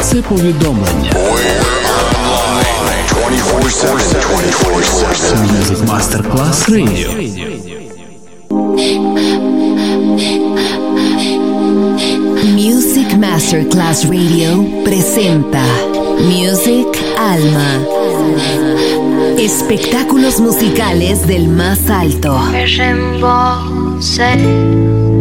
це повідомлення. Music Masterclass Radio. Music Masterclass Radio presenta Music Alma. Espectáculos musicales del más alto.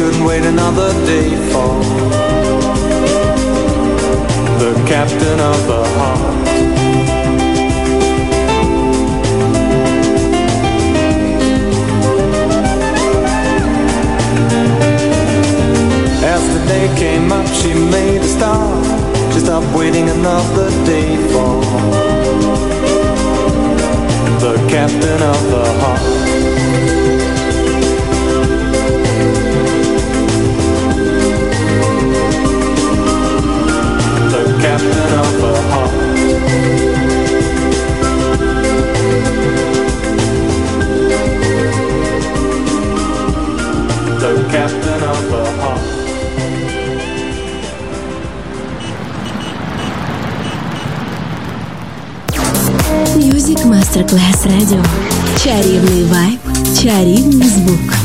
She couldn't wait another day for the captain of the heart. As the day came up, she made a start. She stopped waiting another day for the captain of the heart. Captain of the heart. Masterclass Radio. Чарівний вайб, чарівний звук.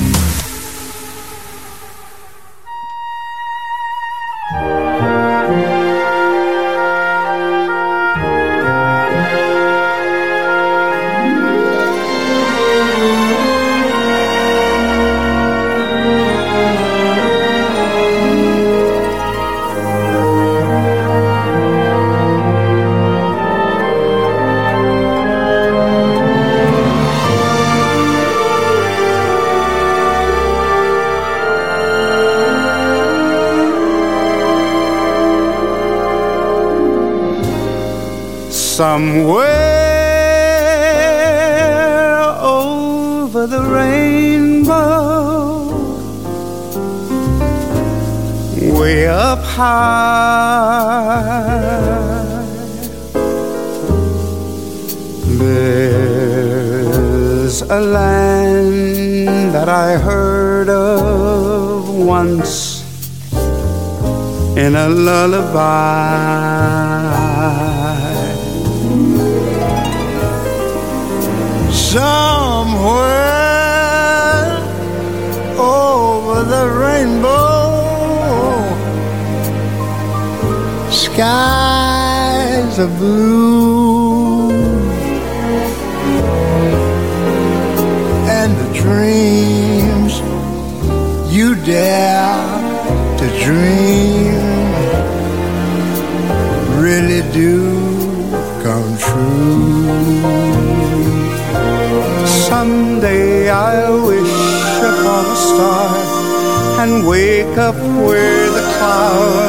High. There's a land that I heard of once in a lullaby. somewhere over the rainbow. Skies are blue, and the dreams you dare to dream really do come true. Someday I'll wish upon a star and wake up where the clouds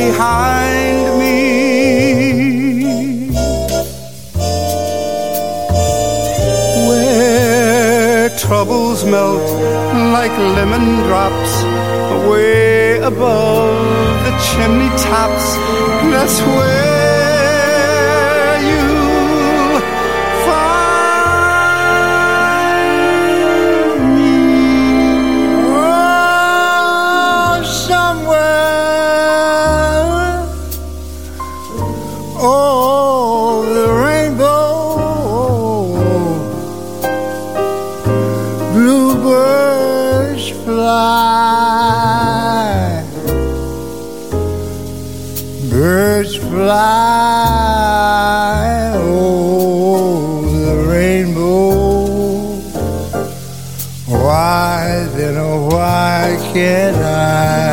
behind me. Where troubles melt like lemon drops way above the chimney tops. That's where gonna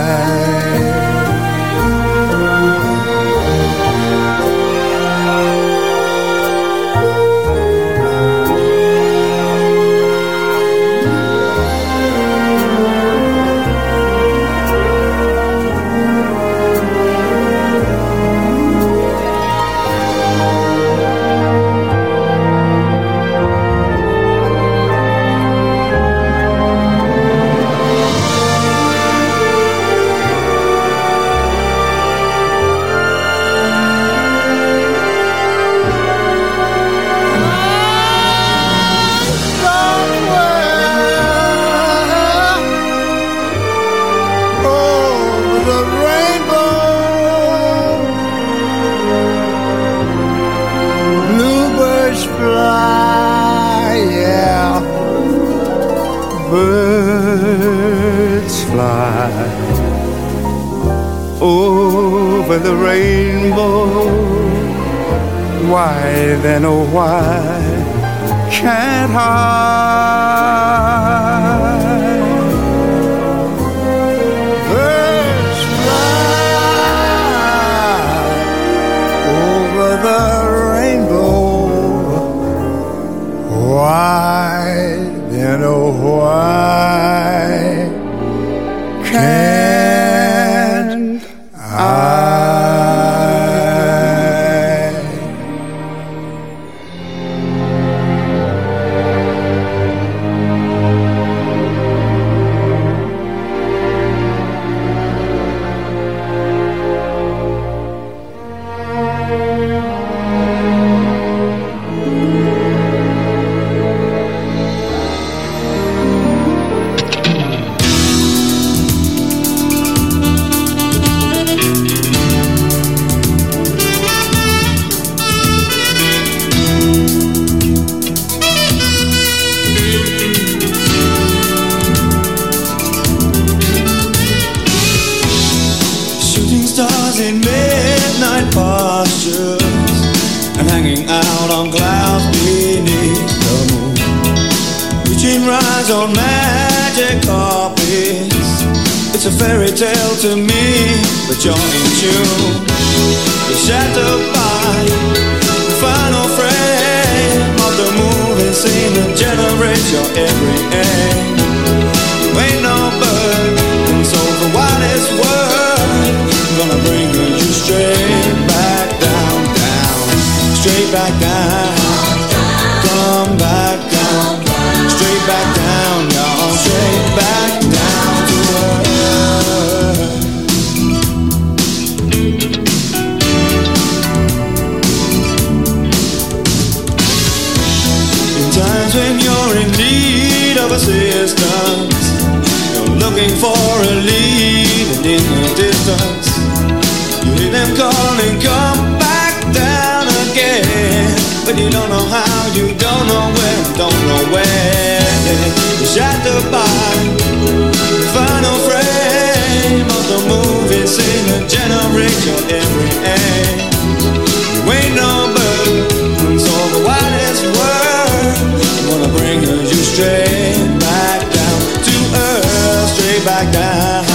back down.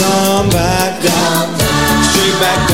Come back down. Straight back down.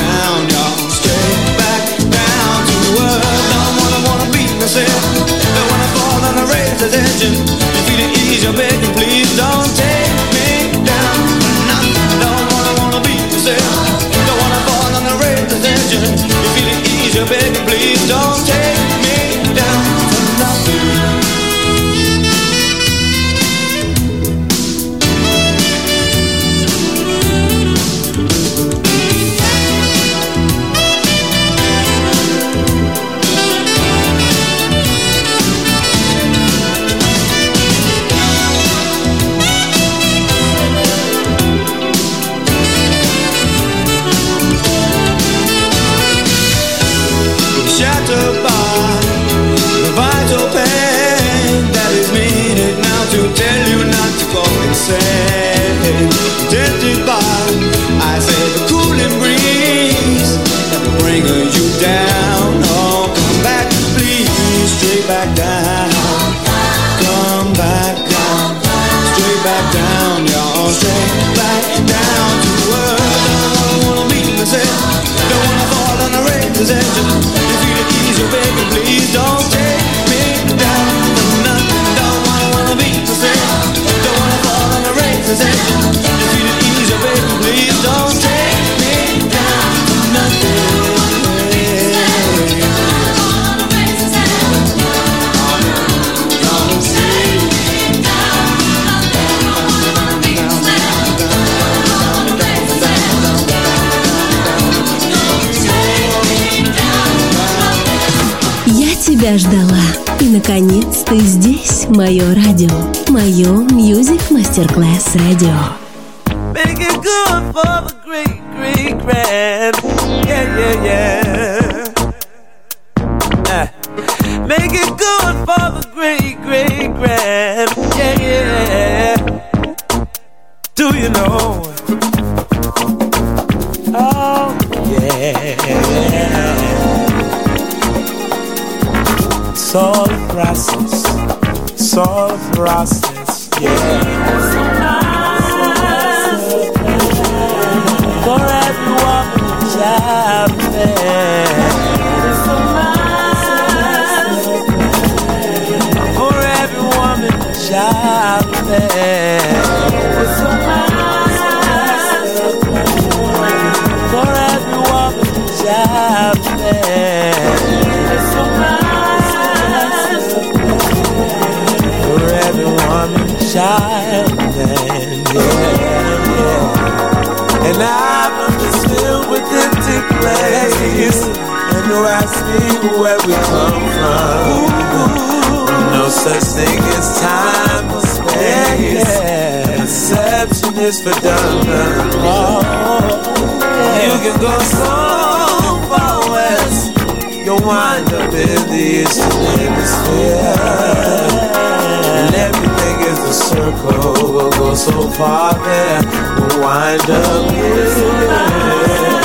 тебя ждала. И, наконец, ты здесь, мое радио. Мое Music Masterclass Radio. Make it good for the great, great grand. Yeah, yeah, yeah. Uh, make it good for the great, great grand. Yeah, yeah. Do you know? Oh, yeah. Soul process, soul process, yeah. For every woman who's. For every woman who's. child then, yeah, yeah. And I've understood what it took place. And know I speak where we come from. No such thing as time or space. Yeah. Perception is for dumb. You can go so far west. You'll wind up in the eastern hemisphere. Let me big as a circle. We'll go so far there. We'll wind up. Yeah.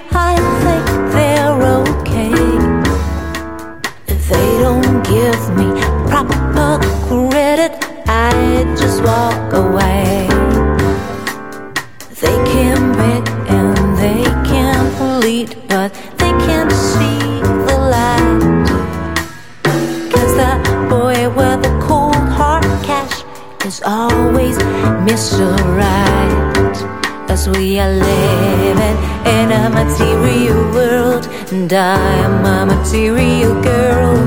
and I am a material girl.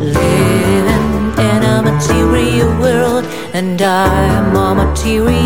Living in a material world, and I am a material.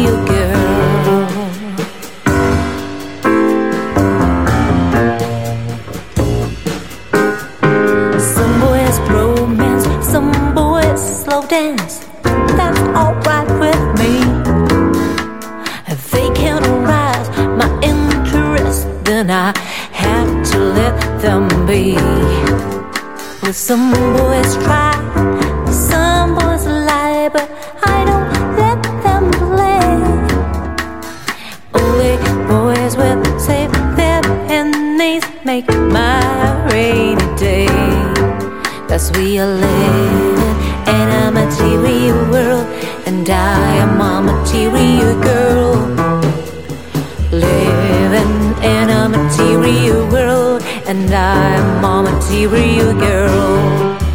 and I'm a material girl.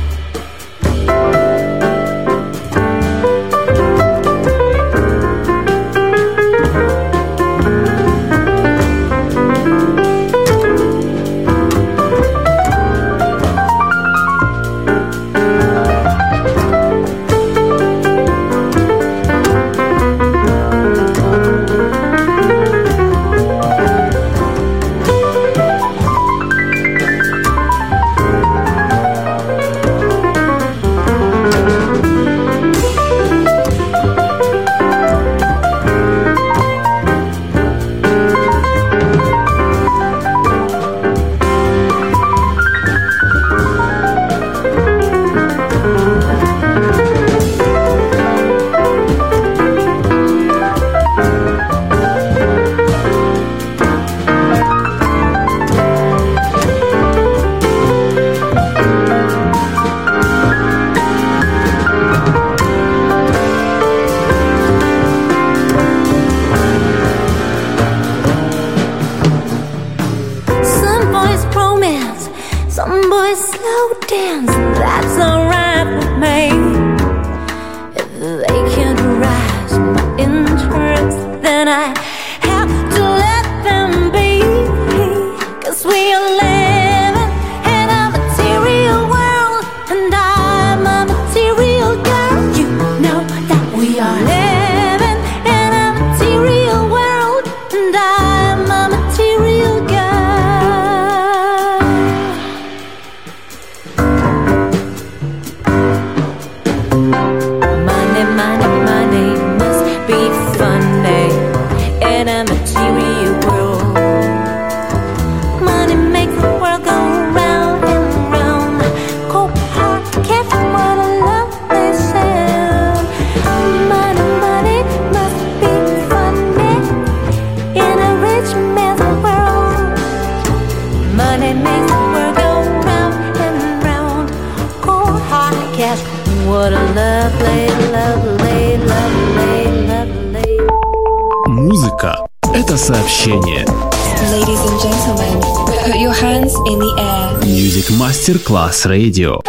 Мастер-класс радио.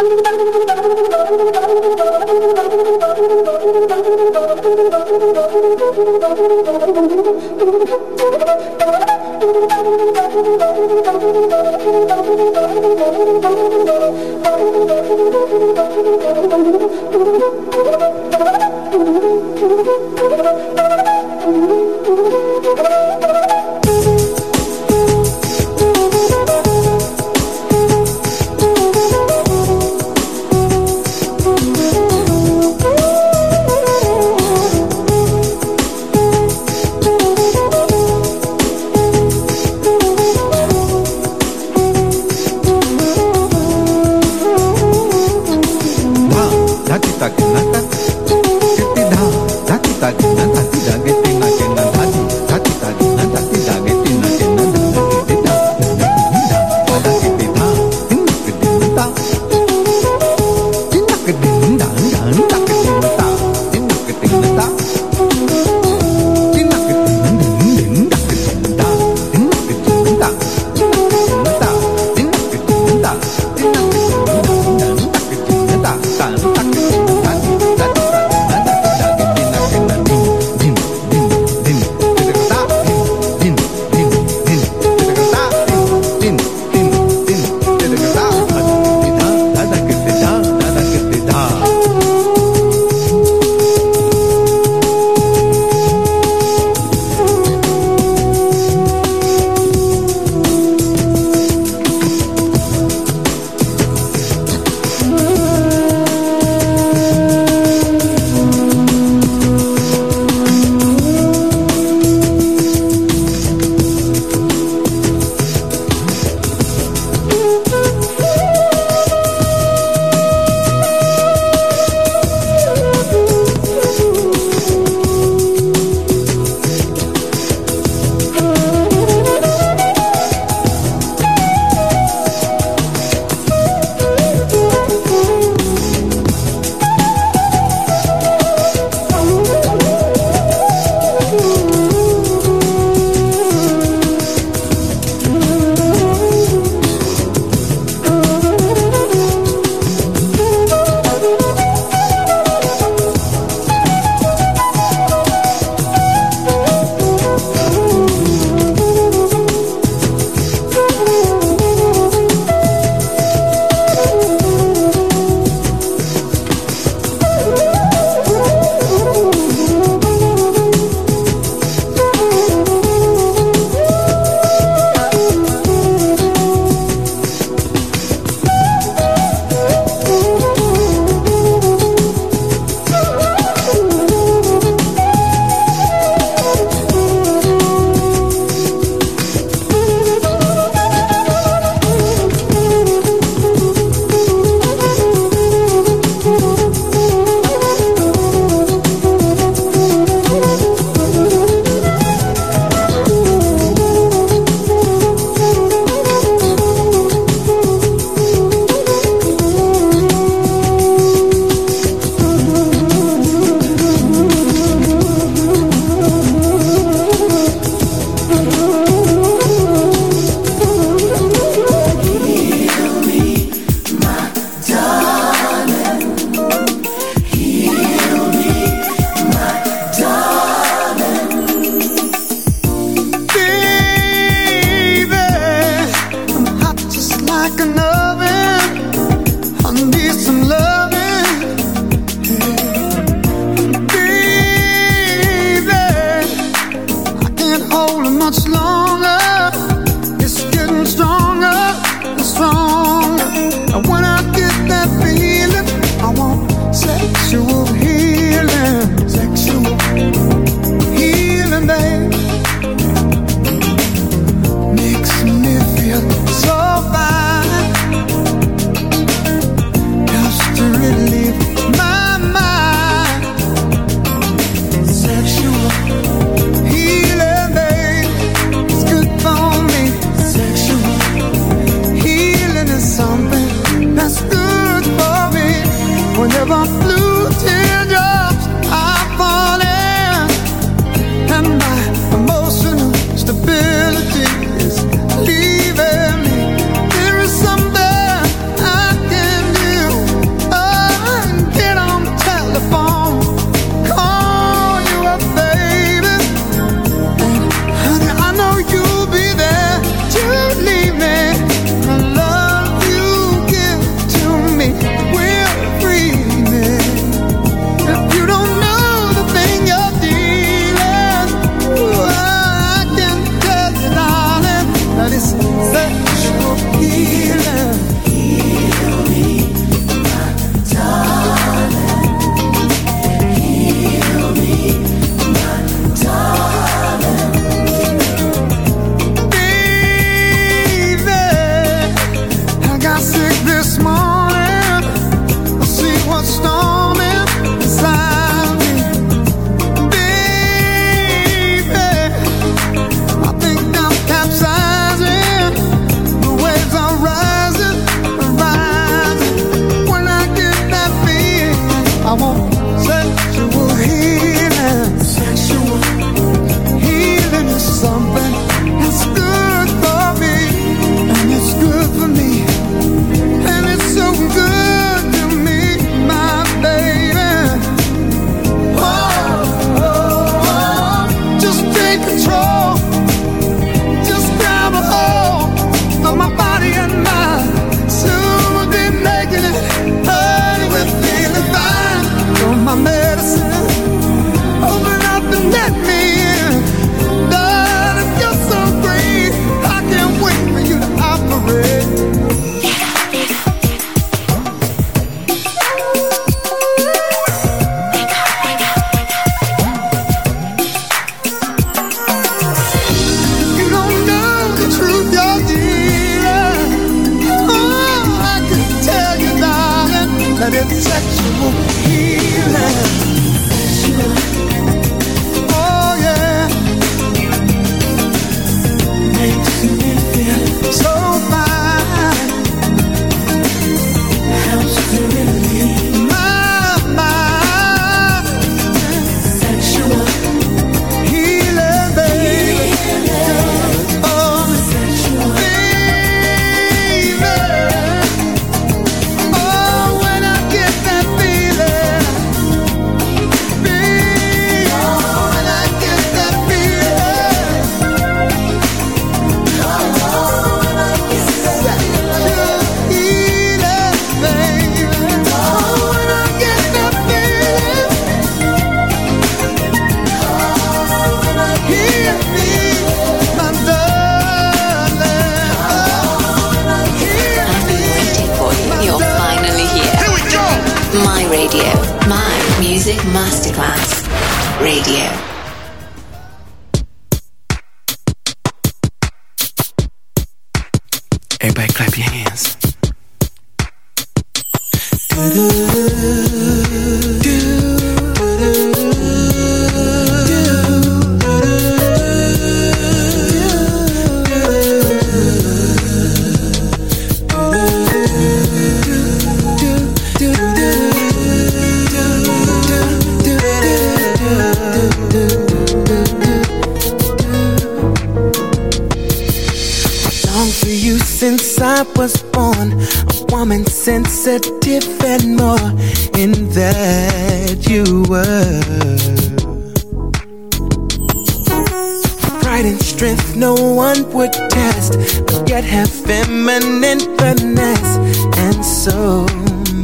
Pride and strength no one would test, but yet have feminine finesse and so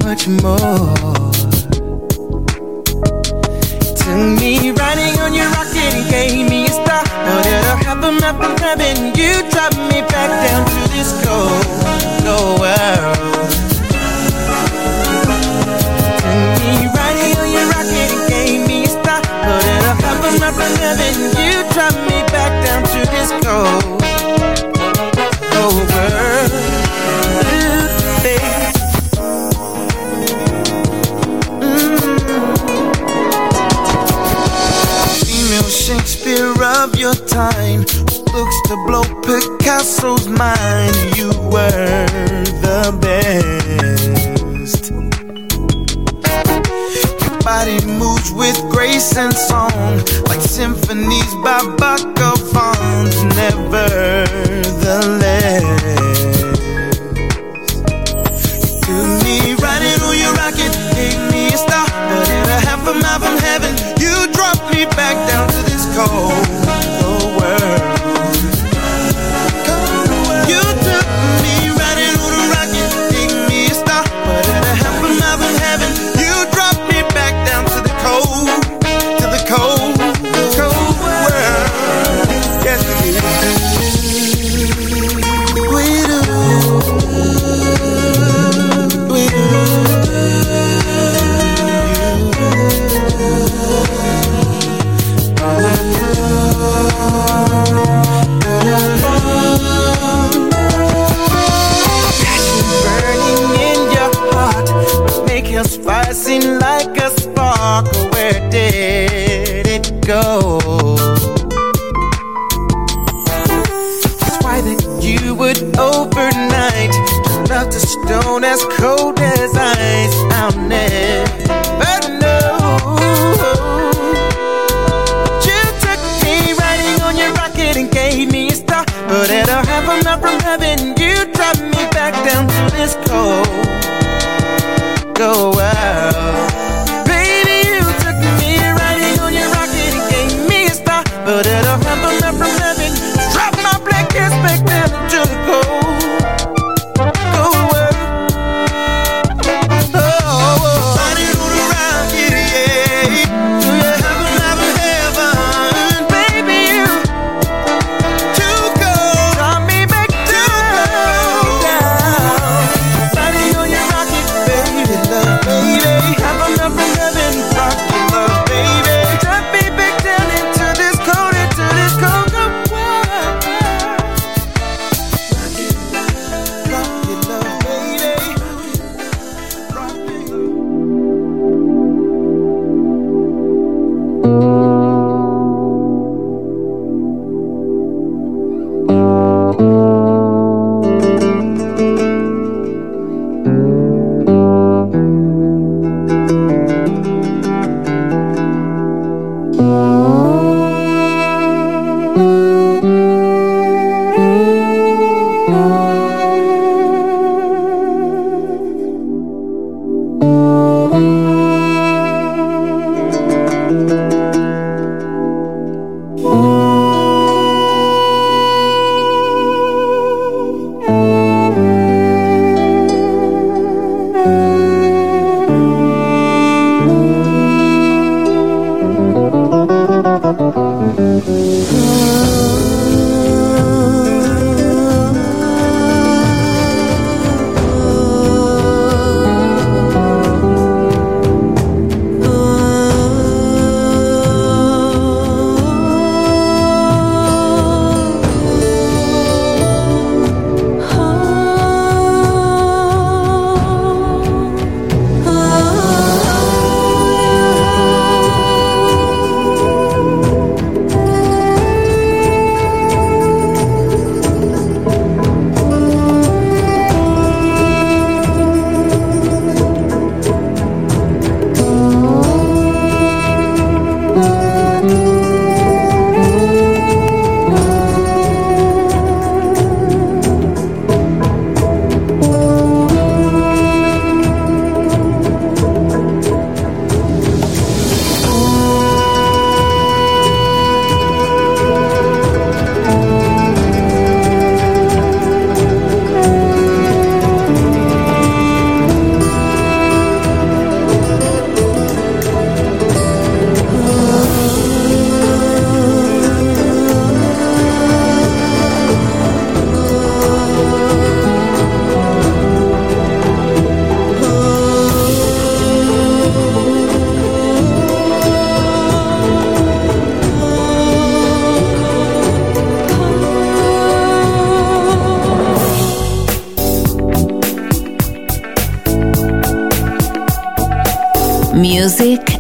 much more. Took me riding on your rocket and gave me a start. But it'll happen up in heaven. You drop me back down to this cold, cold world. Took me riding on your rocket and gave me a start. But it'll happen up in heaven. Drop me back down to this cold, cold world. Ooh, baby. female Shakespeare of your time. Looks to blow Picasso's mind. You were the best. Body moves with grace and song, like symphonies by Bacchus. Nevertheless, you to me, riding on your rocket, gave me a star, but in a half a mile from heaven, you dropped me back down to this cold us like a spark.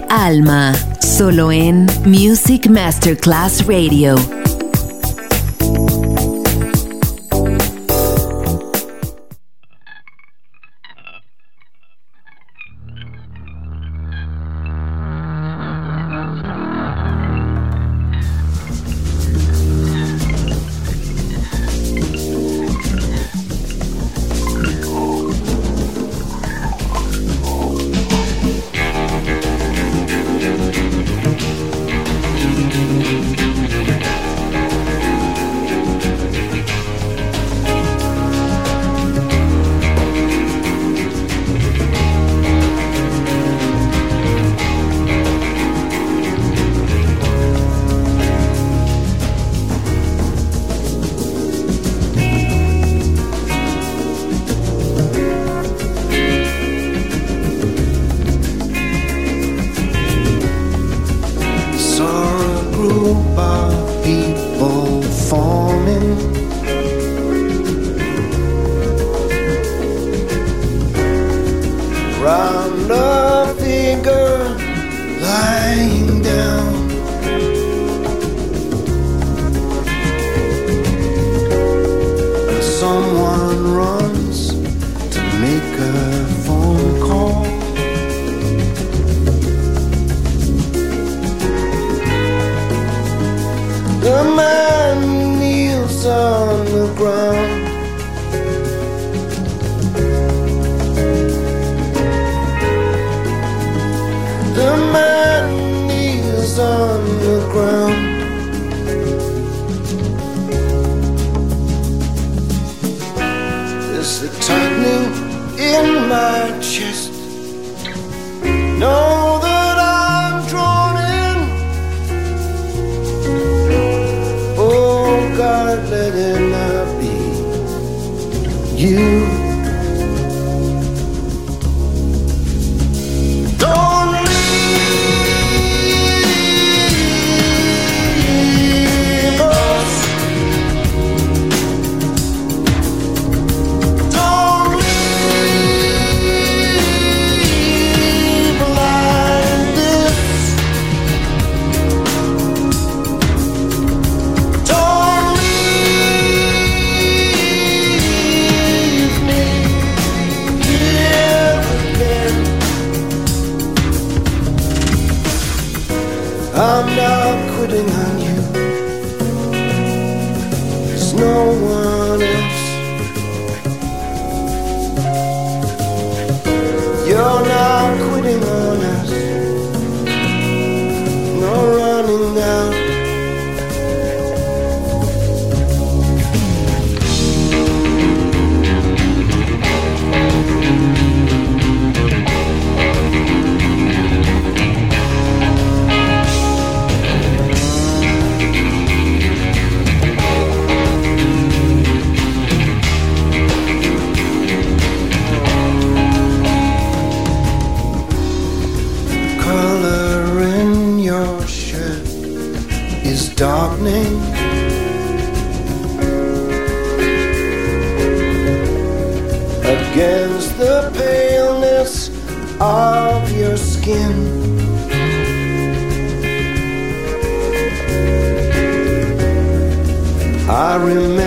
Alma, solo en Music Masterclass Radio. Like a woman that fights and wins the battle.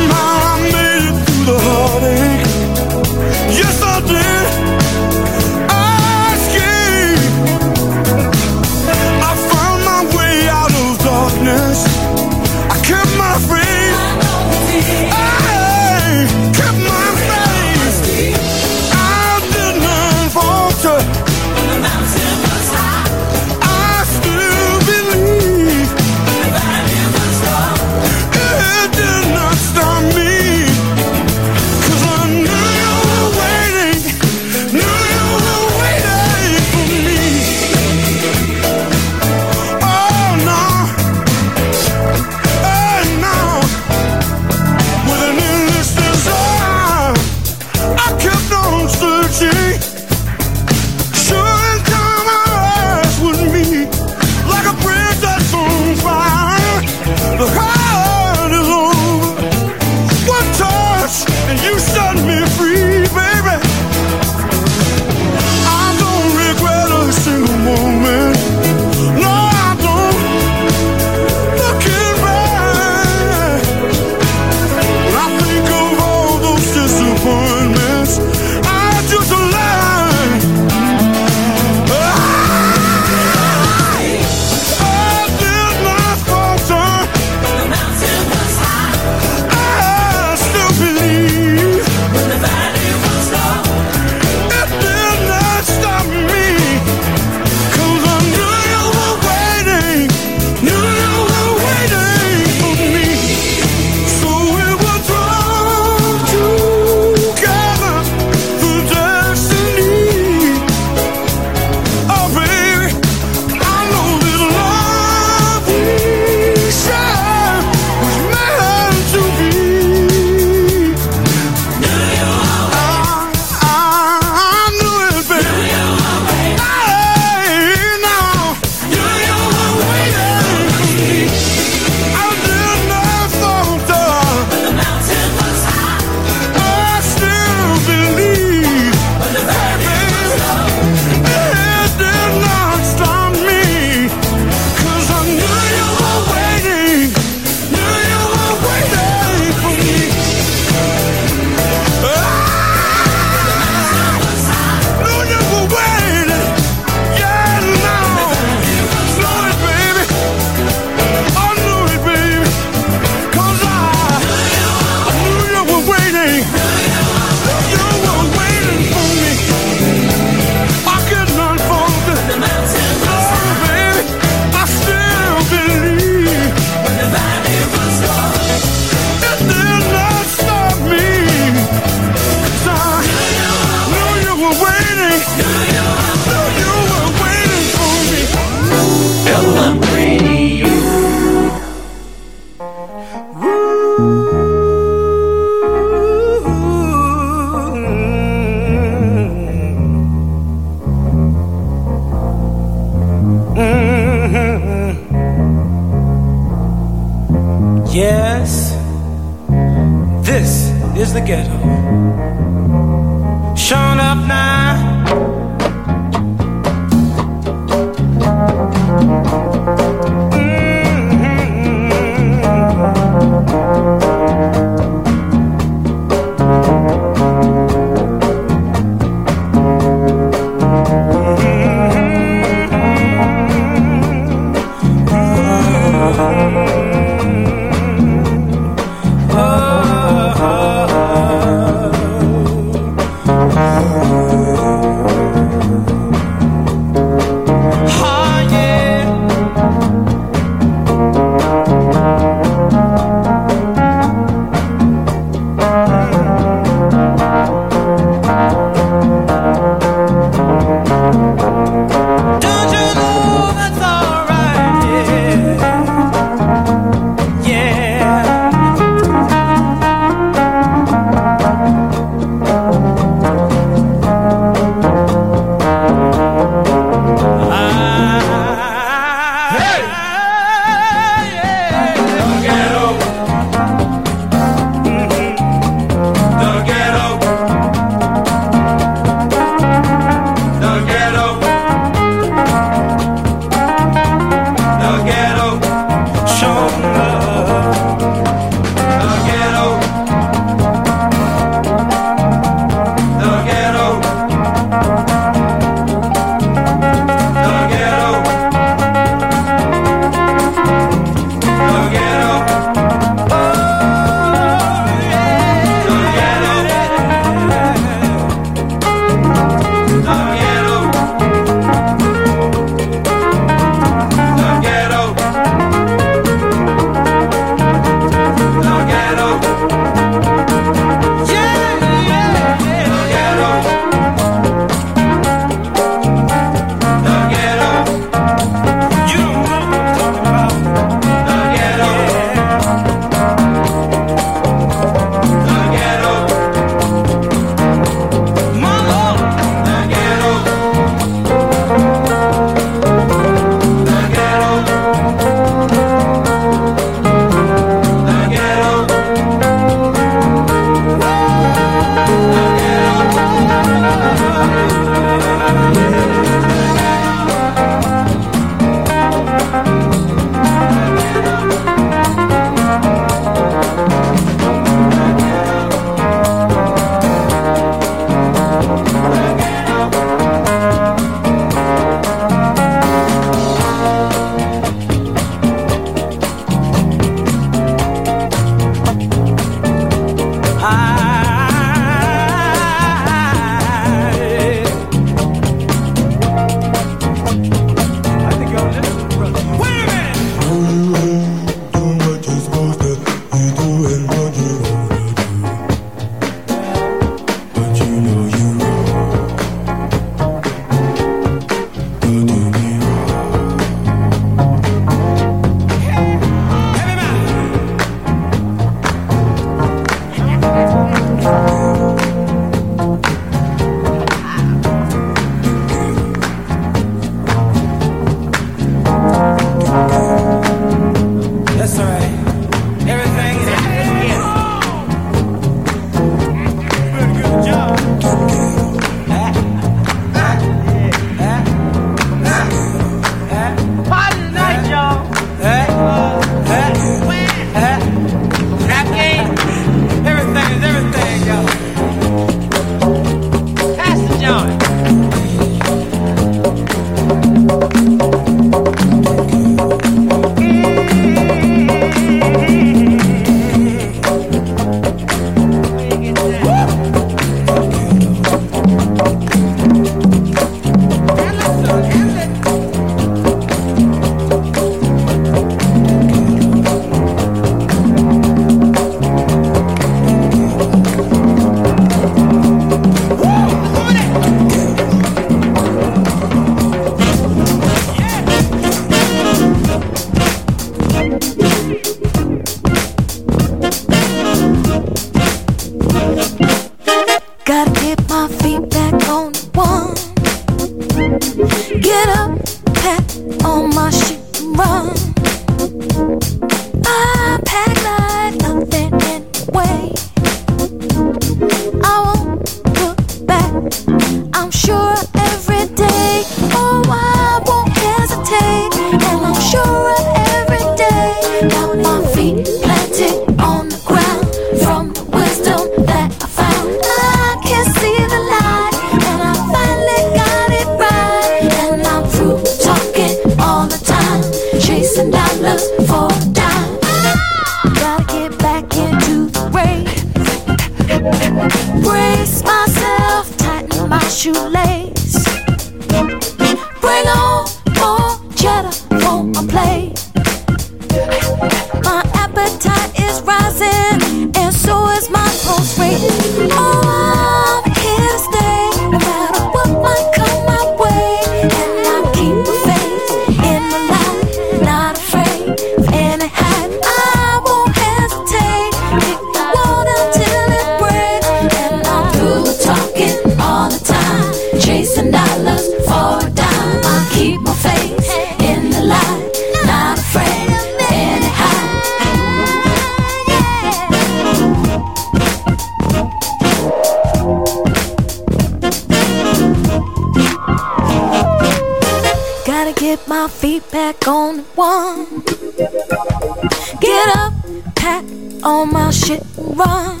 all my shit run.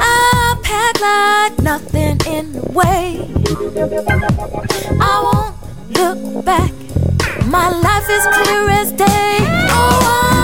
I pack like nothing in the way. I won't look back. My life is clear as day. Oh, I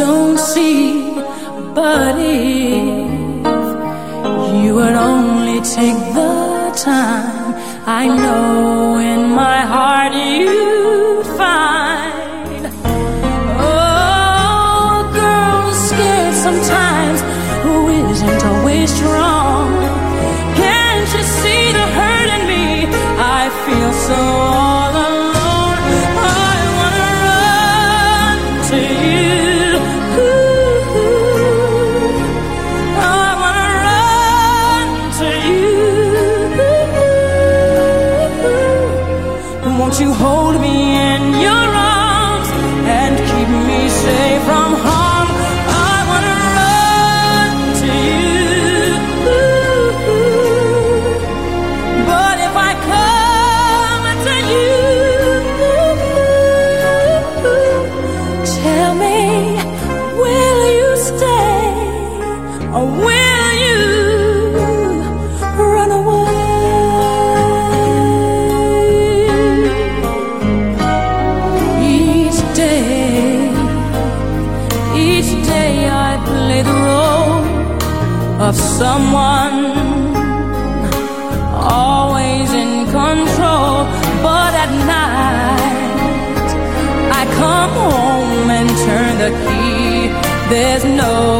don't see, but if you would only take the time, I know in my heart. someone always in control but at night I come home and turn the key. There's no